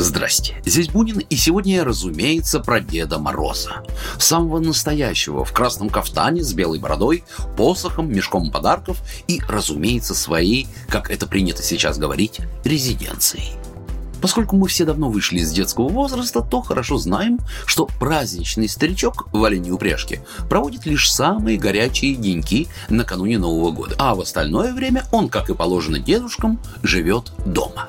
Здрасте, здесь Бунин, и сегодня я, разумеется, про Деда Мороза. Самого настоящего, в красном кафтане, с белой бородой, посохом, мешком подарков и, разумеется, своей, как это принято сейчас говорить, резиденцией. Поскольку мы все давно вышли из детского возраста, то хорошо знаем, что праздничный старичок в оленей упряжке проводит лишь самые горячие деньки накануне Нового года, а в остальное время он, как и положено дедушкам, живет дома.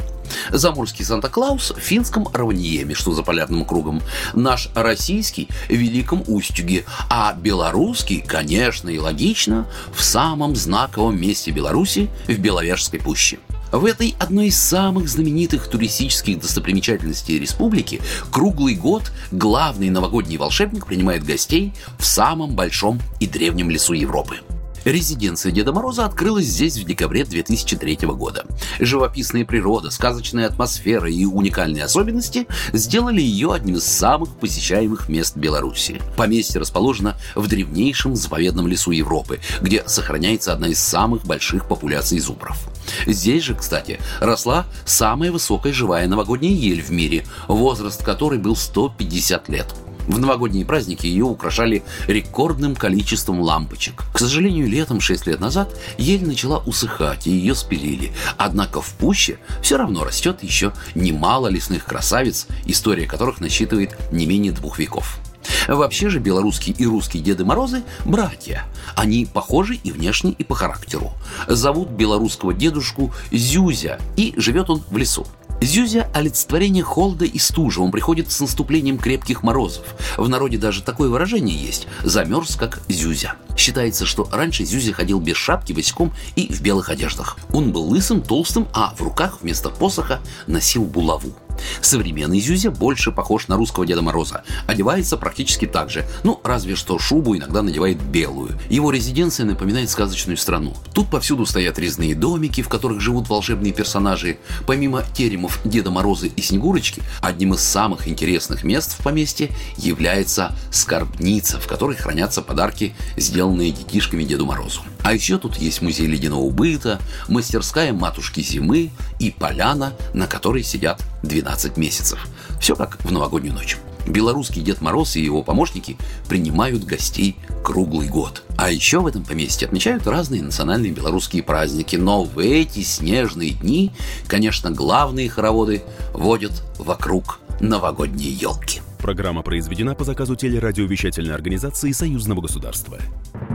Заморский Санта-Клаус в финском Равниеме, что за полярным кругом, наш российский в Великом Устюге, а белорусский, конечно и логично, в самом знаковом месте Беларуси, в Беловежской пуще. В этой одной из самых знаменитых туристических достопримечательностей республики круглый год главный новогодний волшебник принимает гостей в самом большом и древнем лесу Европы. Резиденция Деда Мороза открылась здесь в декабре 2003 года. Живописная природа, сказочная атмосфера и уникальные особенности сделали ее одним из самых посещаемых мест Беларуси. Поместье расположено в древнейшем заповедном лесу Европы, где сохраняется одна из самых больших популяций зубров. Здесь же, кстати, росла самая высокая живая новогодняя ель в мире, возраст которой был 150 лет. В новогодние праздники ее украшали рекордным количеством лампочек. К сожалению, летом 6 лет назад ель начала усыхать, и ее спилили. Однако в пуще все равно растет еще немало лесных красавиц, история которых насчитывает не менее двух веков. Вообще же белорусские и русские Деды Морозы – братья. Они похожи и внешне, и по характеру. Зовут белорусского дедушку Зюзя, и живет он в лесу. Зюзя – олицетворение холода и стужи. Он приходит с наступлением крепких морозов. В народе даже такое выражение есть – замерз, как Зюзя. Считается, что раньше Зюзя ходил без шапки, босиком и в белых одеждах. Он был лысым, толстым, а в руках вместо посоха носил булаву. Современный Зюзя больше похож на русского Деда Мороза. Одевается практически так же, ну, разве что шубу иногда надевает белую. Его резиденция напоминает сказочную страну. Тут повсюду стоят резные домики, в которых живут волшебные персонажи. Помимо теремов Деда Мороза и Снегурочки, одним из самых интересных мест в поместье является скорбница, в которой хранятся подарки, сделанные детишками Деду Морозу. А еще тут есть музей ледяного быта, мастерская матушки зимы и поляна, на которой сидят 12 месяцев. Все как в новогоднюю ночь. Белорусский Дед Мороз и его помощники принимают гостей круглый год. А еще в этом поместье отмечают разные национальные белорусские праздники. Но в эти снежные дни, конечно, главные хороводы водят вокруг новогодней елки. Программа произведена по заказу телерадиовещательной организации Союзного государства.